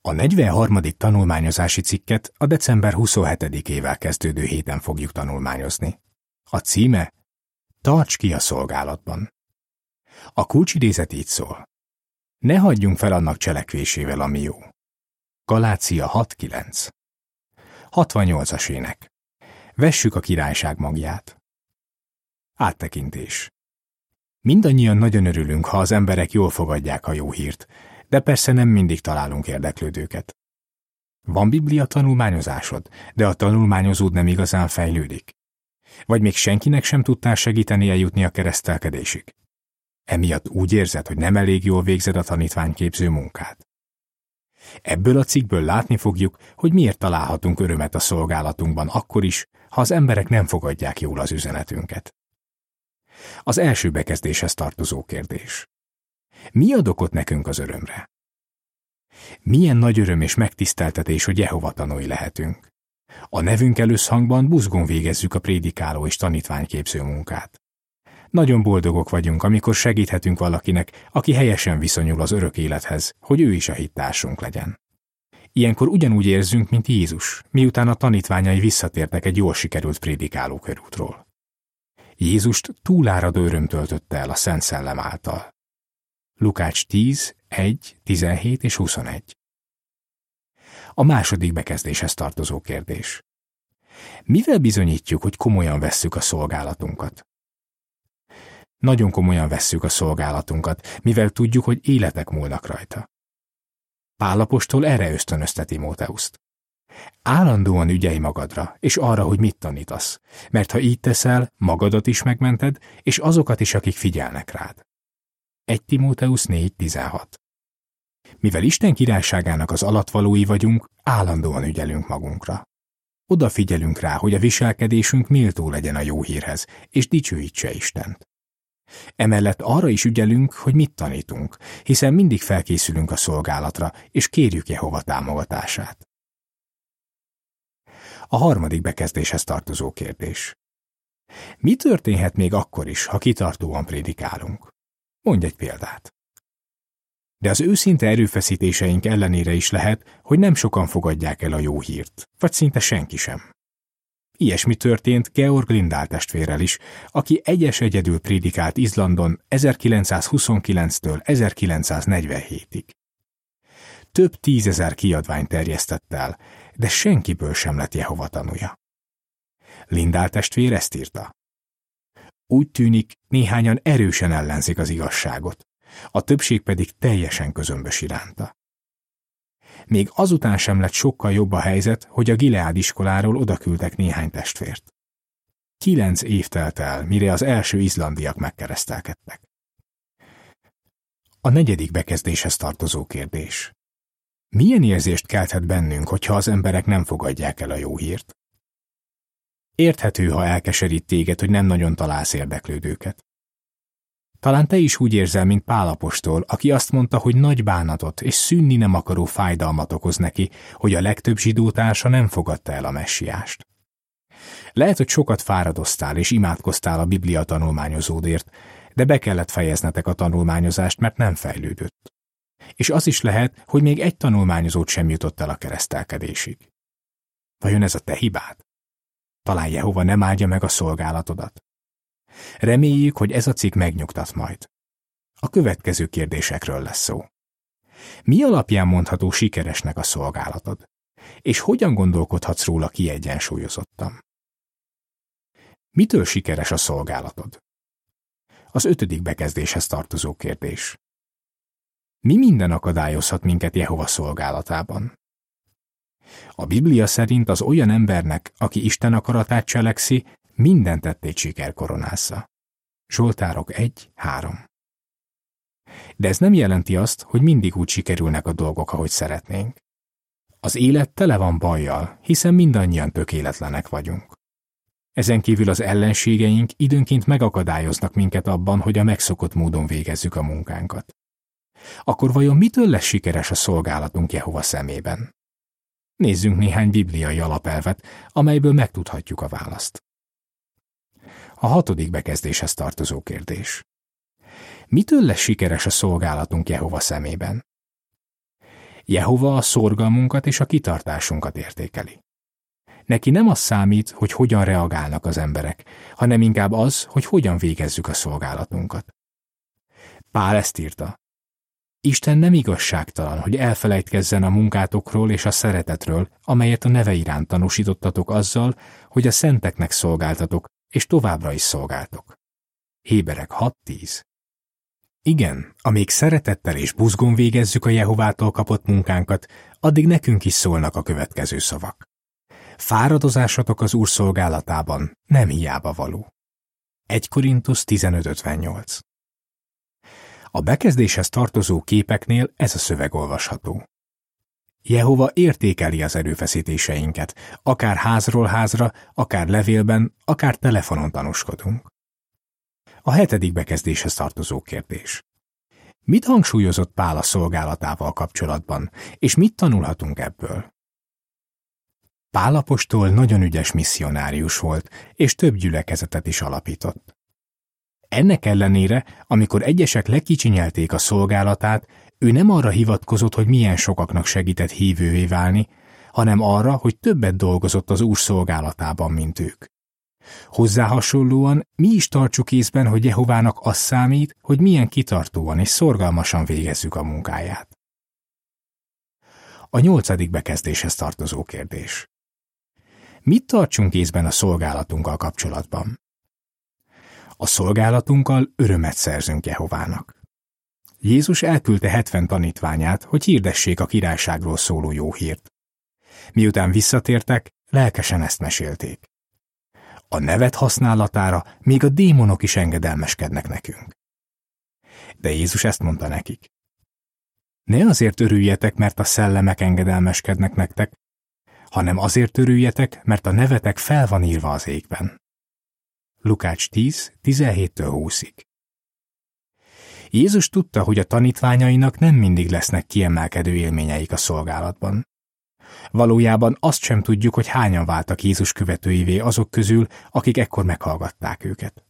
A 43. tanulmányozási cikket a december 27-ével kezdődő héten fogjuk tanulmányozni. A címe Tarts ki a szolgálatban. A kulcsidézet így szól. Ne hagyjunk fel annak cselekvésével, ami jó. Galácia 6.9 68-as ének. Vessük a királyság magját. Áttekintés. Mindannyian nagyon örülünk, ha az emberek jól fogadják a jó hírt, de persze nem mindig találunk érdeklődőket. Van biblia tanulmányozásod, de a tanulmányozód nem igazán fejlődik. Vagy még senkinek sem tudtál segíteni eljutni a keresztelkedésig. Emiatt úgy érzed, hogy nem elég jól végzed a tanítványképző munkát. Ebből a cikkből látni fogjuk, hogy miért találhatunk örömet a szolgálatunkban akkor is, ha az emberek nem fogadják jól az üzenetünket. Az első bekezdéshez tartozó kérdés. Mi ad okot nekünk az örömre? Milyen nagy öröm és megtiszteltetés, hogy Jehova tanúi lehetünk. A nevünk előszhangban buzgón végezzük a prédikáló és tanítványképző munkát. Nagyon boldogok vagyunk, amikor segíthetünk valakinek, aki helyesen viszonyul az örök élethez, hogy ő is a hittársunk legyen. Ilyenkor ugyanúgy érzünk, mint Jézus, miután a tanítványai visszatértek egy jól sikerült prédikáló körútról. Jézust túláradó öröm töltötte el a Szent Szellem által. Lukács 10, 1, 17 és 21. A második bekezdéshez tartozó kérdés. Mivel bizonyítjuk, hogy komolyan vesszük a szolgálatunkat? Nagyon komolyan vesszük a szolgálatunkat, mivel tudjuk, hogy életek múlnak rajta. Pálapostól erre ösztönözte Timóteuszt. Állandóan ügyelj magadra, és arra, hogy mit tanítasz, mert ha így teszel, magadat is megmented, és azokat is, akik figyelnek rád. 1 Timóteusz 4.16 Mivel Isten királyságának az alatvalói vagyunk, állandóan ügyelünk magunkra. Odafigyelünk rá, hogy a viselkedésünk méltó legyen a jó hírhez, és dicsőítse Istent. Emellett arra is ügyelünk, hogy mit tanítunk, hiszen mindig felkészülünk a szolgálatra, és kérjük Jehova támogatását. A harmadik bekezdéshez tartozó kérdés. Mi történhet még akkor is, ha kitartóan prédikálunk? Mondj egy példát. De az őszinte erőfeszítéseink ellenére is lehet, hogy nem sokan fogadják el a jó hírt, vagy szinte senki sem. Ilyesmi történt Georg Lindál testvérrel is, aki egyes egyedül prédikált Izlandon 1929-től 1947-ig. Több tízezer kiadvány terjesztett el, de senkiből sem lett Jehova tanúja. Lindál testvér ezt írta. Úgy tűnik, néhányan erősen ellenzik az igazságot, a többség pedig teljesen közömbös iránta. Még azután sem lett sokkal jobb a helyzet, hogy a Gileád iskoláról odaküldtek néhány testvért. Kilenc év telt el, mire az első izlandiak megkeresztelkedtek. A negyedik bekezdéshez tartozó kérdés. Milyen érzést kelthet bennünk, hogyha az emberek nem fogadják el a jó hírt? Érthető, ha elkeserít téged, hogy nem nagyon találsz érdeklődőket. Talán te is úgy érzel, mint Pálapostól, aki azt mondta, hogy nagy bánatot és szűnni nem akaró fájdalmat okoz neki, hogy a legtöbb zsidótársa nem fogadta el a messiást. Lehet, hogy sokat fáradoztál és imádkoztál a Biblia tanulmányozódért, de be kellett fejeznetek a tanulmányozást, mert nem fejlődött. És az is lehet, hogy még egy tanulmányozót sem jutott el a keresztelkedésig. Vajon ez a te hibád? Talán Jehova nem áldja meg a szolgálatodat. Reméljük, hogy ez a cikk megnyugtat majd. A következő kérdésekről lesz szó. Mi alapján mondható sikeresnek a szolgálatod? És hogyan gondolkodhatsz róla kiegyensúlyozottan? Mitől sikeres a szolgálatod? Az ötödik bekezdéshez tartozó kérdés. Mi minden akadályozhat minket Jehova szolgálatában? A Biblia szerint az olyan embernek, aki Isten akaratát cselekszi, minden tettét siker koronázza. Zsoltárok 1-3 De ez nem jelenti azt, hogy mindig úgy sikerülnek a dolgok, ahogy szeretnénk. Az élet tele van bajjal, hiszen mindannyian tökéletlenek vagyunk. Ezen kívül az ellenségeink időnként megakadályoznak minket abban, hogy a megszokott módon végezzük a munkánkat. Akkor vajon mitől lesz sikeres a szolgálatunk Jehova szemében? Nézzünk néhány bibliai alapelvet, amelyből megtudhatjuk a választ. A hatodik bekezdéshez tartozó kérdés. Mitől lesz sikeres a szolgálatunk Jehova szemében? Jehova a szorgalmunkat és a kitartásunkat értékeli. Neki nem az számít, hogy hogyan reagálnak az emberek, hanem inkább az, hogy hogyan végezzük a szolgálatunkat. Pál ezt írta. Isten nem igazságtalan, hogy elfelejtkezzen a munkátokról és a szeretetről, amelyet a neve iránt tanúsítottatok azzal, hogy a szenteknek szolgáltatok, és továbbra is szolgáltok. Héberek 6.10 Igen, amíg szeretettel és buzgón végezzük a Jehovától kapott munkánkat, addig nekünk is szólnak a következő szavak. Fáradozásatok az Úr szolgálatában nem hiába való. 1 Korintus 15.58 A bekezdéshez tartozó képeknél ez a szöveg olvasható. Jehova értékeli az erőfeszítéseinket, akár házról házra, akár levélben, akár telefonon tanúskodunk. A hetedik bekezdéshez tartozó kérdés. Mit hangsúlyozott Pál a szolgálatával kapcsolatban, és mit tanulhatunk ebből? Pálapostól nagyon ügyes misszionárius volt, és több gyülekezetet is alapított. Ennek ellenére, amikor egyesek lekicsinyelték a szolgálatát, ő nem arra hivatkozott, hogy milyen sokaknak segített hívővé válni, hanem arra, hogy többet dolgozott az úr szolgálatában, mint ők. Hozzá hasonlóan mi is tartsuk észben, hogy Jehovának az számít, hogy milyen kitartóan és szorgalmasan végezzük a munkáját. A nyolcadik bekezdéshez tartozó kérdés. Mit tartsunk észben a szolgálatunkkal kapcsolatban? A szolgálatunkkal örömet szerzünk Jehovának. Jézus elküldte hetven tanítványát, hogy hirdessék a királyságról szóló jó hírt. Miután visszatértek, lelkesen ezt mesélték. A nevet használatára még a démonok is engedelmeskednek nekünk. De Jézus ezt mondta nekik. Ne azért örüljetek, mert a szellemek engedelmeskednek nektek, hanem azért örüljetek, mert a nevetek fel van írva az égben. Lukács 10, 17-20-ig Jézus tudta, hogy a tanítványainak nem mindig lesznek kiemelkedő élményeik a szolgálatban. Valójában azt sem tudjuk, hogy hányan váltak Jézus követőivé azok közül, akik ekkor meghallgatták őket.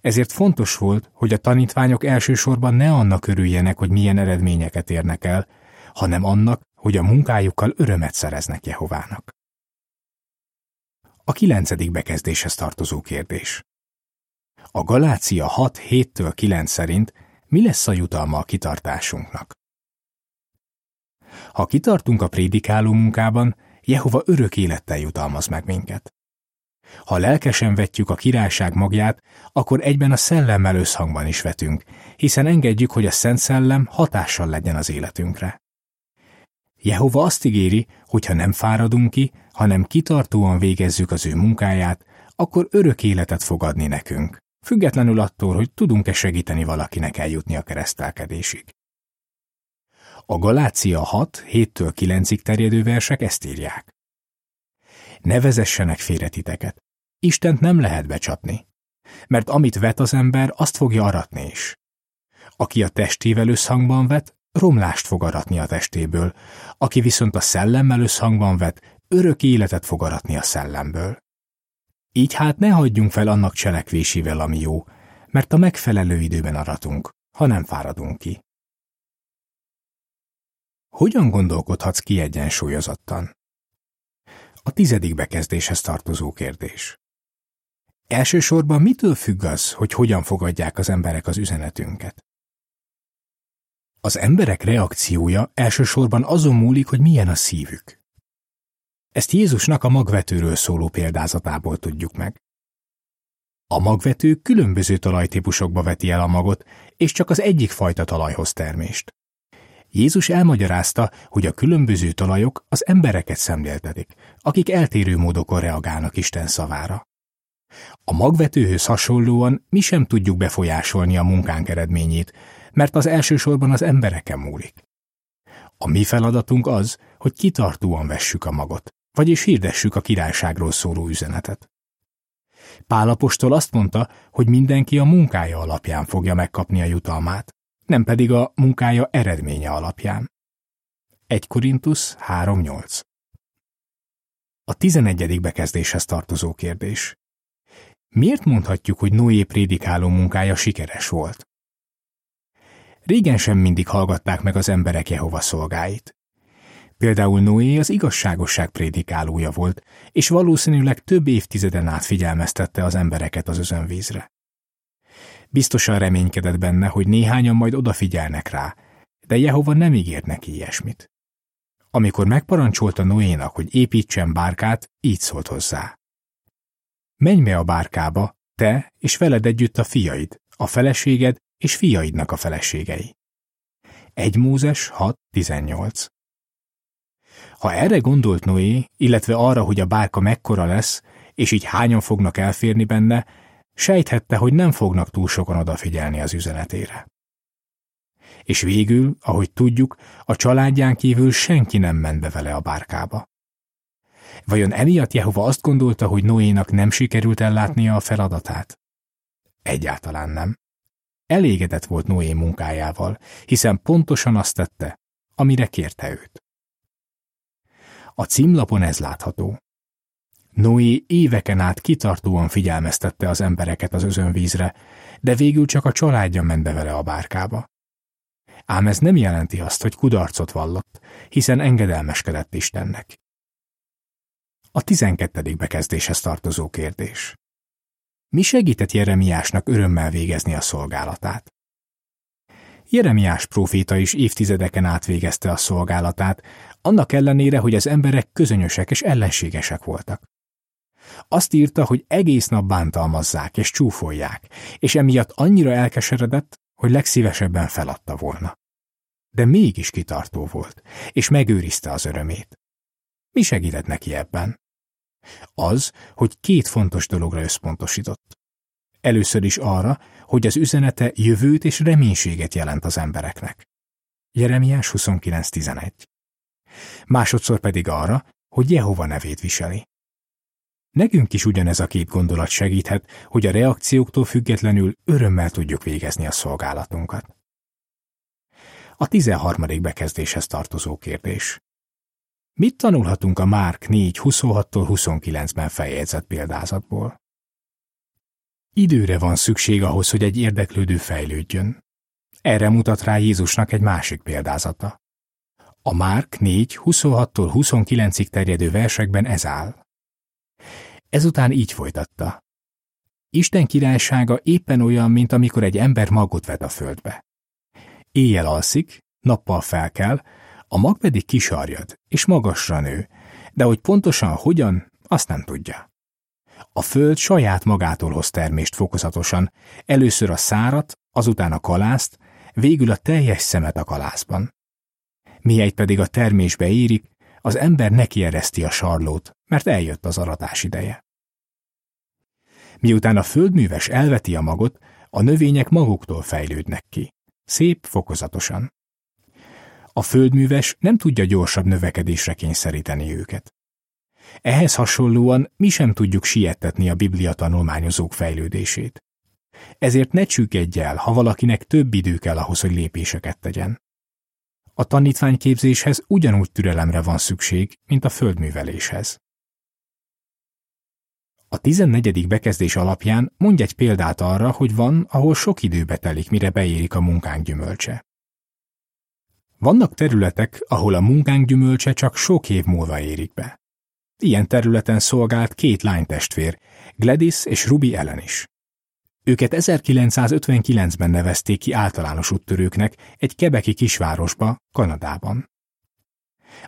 Ezért fontos volt, hogy a tanítványok elsősorban ne annak örüljenek, hogy milyen eredményeket érnek el, hanem annak, hogy a munkájukkal örömet szereznek Jehovának. A kilencedik bekezdéshez tartozó kérdés. A Galácia 6-7-től 9 szerint mi lesz a jutalma a kitartásunknak? Ha kitartunk a prédikáló munkában, Jehova örök élettel jutalmaz meg minket. Ha lelkesen vetjük a királyság magját, akkor egyben a szellemmel összhangban is vetünk, hiszen engedjük, hogy a Szent Szellem hatással legyen az életünkre. Jehova azt ígéri, hogy ha nem fáradunk ki, hanem kitartóan végezzük az ő munkáját, akkor örök életet fog adni nekünk, függetlenül attól, hogy tudunk-e segíteni valakinek eljutni a keresztelkedésig. A Galácia 6, 7-től 9-ig terjedő versek ezt írják. Ne vezessenek félretiteket. Istent nem lehet becsapni, mert amit vet az ember, azt fogja aratni is. Aki a testével összhangban vet, romlást fog aratni a testéből, aki viszont a szellemmel összhangban vet, örök életet fog aratni a szellemből. Így hát ne hagyjunk fel annak cselekvésével, ami jó, mert a megfelelő időben aratunk, ha nem fáradunk ki. Hogyan gondolkodhatsz kiegyensúlyozottan? A tizedik bekezdéshez tartozó kérdés. Elsősorban mitől függ az, hogy hogyan fogadják az emberek az üzenetünket? Az emberek reakciója elsősorban azon múlik, hogy milyen a szívük. Ezt Jézusnak a magvetőről szóló példázatából tudjuk meg. A magvető különböző talajtípusokba veti el a magot, és csak az egyik fajta talajhoz termést. Jézus elmagyarázta, hogy a különböző talajok az embereket szemléltetik, akik eltérő módokon reagálnak Isten szavára. A magvetőhöz hasonlóan mi sem tudjuk befolyásolni a munkánk eredményét, mert az elsősorban az embereken múlik. A mi feladatunk az, hogy kitartóan vessük a magot, vagyis hirdessük a királyságról szóló üzenetet. Pálapostól azt mondta, hogy mindenki a munkája alapján fogja megkapni a jutalmát, nem pedig a munkája eredménye alapján. 1 Korintus 3.8 A tizenegyedik bekezdéshez tartozó kérdés. Miért mondhatjuk, hogy Noé prédikáló munkája sikeres volt? Régen sem mindig hallgatták meg az emberek Jehova szolgáit. Például Noé az igazságosság prédikálója volt, és valószínűleg több évtizeden át figyelmeztette az embereket az özönvízre. Biztosan reménykedett benne, hogy néhányan majd odafigyelnek rá, de Jehova nem ígért neki ilyesmit. Amikor megparancsolta Noénak, hogy építsen bárkát, így szólt hozzá. Menj be a bárkába, te és veled együtt a fiaid, a feleséged és fiaidnak a feleségei. 1 Mózes 6.18 Ha erre gondolt Noé, illetve arra, hogy a bárka mekkora lesz, és így hányan fognak elférni benne, sejthette, hogy nem fognak túl sokan odafigyelni az üzenetére. És végül, ahogy tudjuk, a családján kívül senki nem ment be vele a bárkába. Vajon emiatt Jehova azt gondolta, hogy Noénak nem sikerült ellátnia a feladatát? Egyáltalán nem. Elégedett volt Noé munkájával, hiszen pontosan azt tette, amire kérte őt. A címlapon ez látható. Noé éveken át kitartóan figyelmeztette az embereket az özönvízre, de végül csak a családja ment be vele a bárkába. Ám ez nem jelenti azt, hogy kudarcot vallott, hiszen engedelmeskedett Istennek. A tizenkettedik bekezdéshez tartozó kérdés. Mi segített Jeremiásnak örömmel végezni a szolgálatát? Jeremiás próféta is évtizedeken át végezte a szolgálatát, annak ellenére, hogy az emberek közönösek és ellenségesek voltak. Azt írta, hogy egész nap bántalmazzák és csúfolják, és emiatt annyira elkeseredett, hogy legszívesebben feladta volna. De mégis kitartó volt, és megőrizte az örömét. Mi segített neki ebben? Az, hogy két fontos dologra összpontosított. Először is arra, hogy az üzenete jövőt és reménységet jelent az embereknek. Jeremiás 29.11 Másodszor pedig arra, hogy Jehova nevét viseli. Nekünk is ugyanez a két gondolat segíthet, hogy a reakcióktól függetlenül örömmel tudjuk végezni a szolgálatunkat. A 13. bekezdéshez tartozó kérdés. Mit tanulhatunk a Márk 4.26-29-ben feljegyzett példázatból? Időre van szükség ahhoz, hogy egy érdeklődő fejlődjön. Erre mutat rá Jézusnak egy másik példázata. A Márk 4.26-29-ig terjedő versekben ez áll. Ezután így folytatta. Isten királysága éppen olyan, mint amikor egy ember magot vet a földbe. Éjjel alszik, nappal felkel, a mag pedig kisarjad, és magasra nő, de hogy pontosan hogyan, azt nem tudja. A föld saját magától hoz termést fokozatosan, először a szárat, azután a kalászt, végül a teljes szemet a kalászban. Mihelyt pedig a termésbe érik, az ember nekiereszti a sarlót, mert eljött az aratás ideje. Miután a földműves elveti a magot, a növények maguktól fejlődnek ki, szép fokozatosan. A földműves nem tudja gyorsabb növekedésre kényszeríteni őket. Ehhez hasonlóan mi sem tudjuk siettetni a Biblia tanulmányozók fejlődését. Ezért ne csüggedj el, ha valakinek több idő kell ahhoz, hogy lépéseket tegyen. A tanítványképzéshez ugyanúgy türelemre van szükség, mint a földműveléshez. A 14. bekezdés alapján mondj egy példát arra, hogy van, ahol sok időbe telik, mire beérik a munkánk gyümölcse. Vannak területek, ahol a munkánk gyümölcse csak sok év múlva érik be. Ilyen területen szolgált két lánytestvér, Gladys és Ruby Ellen is. Őket 1959-ben nevezték ki általános úttörőknek egy kebeki kisvárosba, Kanadában.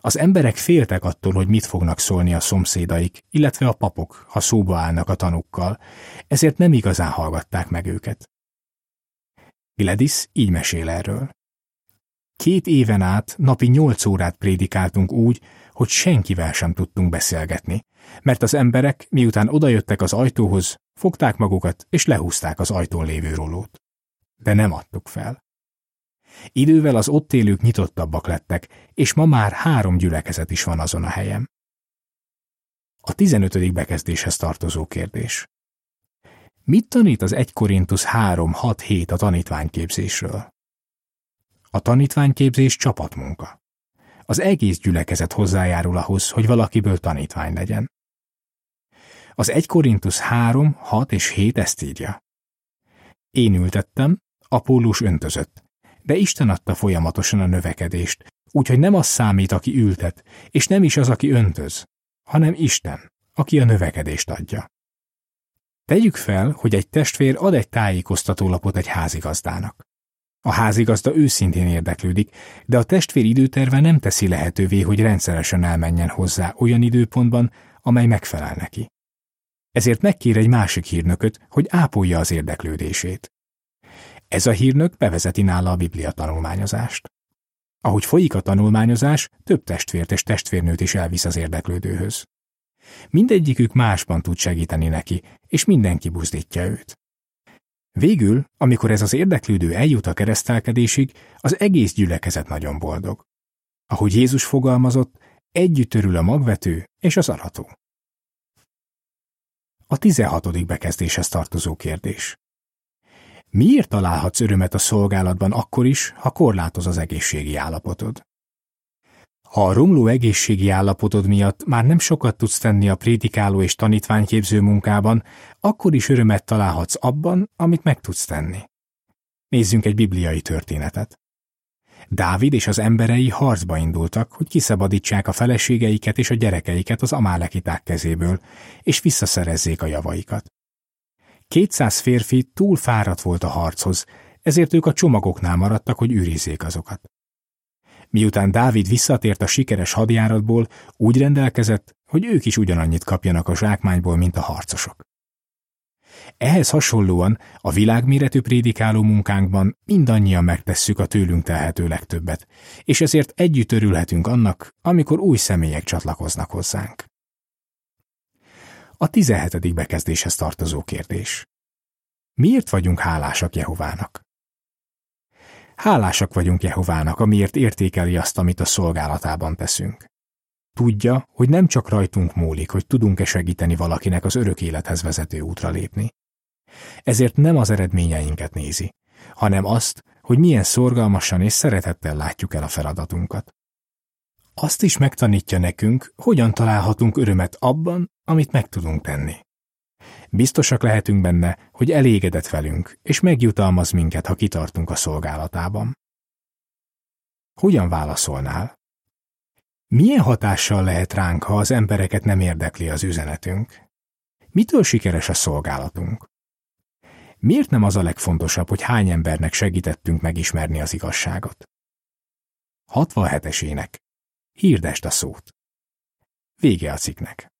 Az emberek féltek attól, hogy mit fognak szólni a szomszédaik, illetve a papok, ha szóba állnak a tanukkal, ezért nem igazán hallgatták meg őket. Gladys így mesél erről. Két éven át napi nyolc órát prédikáltunk úgy, hogy senkivel sem tudtunk beszélgetni, mert az emberek, miután odajöttek az ajtóhoz, fogták magukat és lehúzták az ajtón lévő rolót. De nem adtuk fel. Idővel az ott élők nyitottabbak lettek, és ma már három gyülekezet is van azon a helyen. A 15. bekezdéshez tartozó kérdés. Mit tanít az 1 Korintus 3-6-7 a tanítványképzésről? A tanítványképzés csapatmunka. Az egész gyülekezet hozzájárul ahhoz, hogy valakiből tanítvány legyen. Az 1 Korintus 3, 6 és 7 ezt írja. Én ültettem, Apólus öntözött, de Isten adta folyamatosan a növekedést, úgyhogy nem az számít, aki ültet, és nem is az, aki öntöz, hanem Isten, aki a növekedést adja. Tegyük fel, hogy egy testvér ad egy tájékoztatólapot egy házigazdának. A házigazda őszintén érdeklődik, de a testvér időterve nem teszi lehetővé, hogy rendszeresen elmenjen hozzá olyan időpontban, amely megfelel neki. Ezért megkér egy másik hírnököt, hogy ápolja az érdeklődését. Ez a hírnök bevezeti nála a Biblia tanulmányozást. Ahogy folyik a tanulmányozás, több testvért és testvérnőt is elvisz az érdeklődőhöz. Mindegyikük másban tud segíteni neki, és mindenki buzdítja őt. Végül, amikor ez az érdeklődő eljut a keresztelkedésig, az egész gyülekezet nagyon boldog. Ahogy Jézus fogalmazott, együtt örül a magvető és az arató. A 16. bekezdéshez tartozó kérdés. Miért találhatsz örömet a szolgálatban akkor is, ha korlátoz az egészségi állapotod? Ha a romló egészségi állapotod miatt már nem sokat tudsz tenni a prédikáló és tanítványképző munkában, akkor is örömet találhatsz abban, amit meg tudsz tenni. Nézzünk egy bibliai történetet. Dávid és az emberei harcba indultak, hogy kiszabadítsák a feleségeiket és a gyerekeiket az amálekiták kezéből, és visszaszerezzék a javaikat. Kétszáz férfi túl fáradt volt a harchoz, ezért ők a csomagoknál maradtak, hogy őrizzék azokat. Miután Dávid visszatért a sikeres hadjáratból, úgy rendelkezett, hogy ők is ugyanannyit kapjanak a zsákmányból, mint a harcosok. Ehhez hasonlóan a világméretű prédikáló munkánkban mindannyian megtesszük a tőlünk telhető legtöbbet, és ezért együtt örülhetünk annak, amikor új személyek csatlakoznak hozzánk. A 17. bekezdéshez tartozó kérdés. Miért vagyunk hálásak Jehovának? Hálásak vagyunk Jehovának, amiért értékeli azt, amit a szolgálatában teszünk. Tudja, hogy nem csak rajtunk múlik, hogy tudunk-e segíteni valakinek az örök élethez vezető útra lépni. Ezért nem az eredményeinket nézi, hanem azt, hogy milyen szorgalmasan és szeretettel látjuk el a feladatunkat. Azt is megtanítja nekünk, hogyan találhatunk örömet abban, amit meg tudunk tenni. Biztosak lehetünk benne, hogy elégedett velünk, és megjutalmaz minket, ha kitartunk a szolgálatában. Hogyan válaszolnál? Milyen hatással lehet ránk, ha az embereket nem érdekli az üzenetünk? Mitől sikeres a szolgálatunk? Miért nem az a legfontosabb, hogy hány embernek segítettünk megismerni az igazságot? 67-es ének. Hirdest a szót. Vége a cikknek.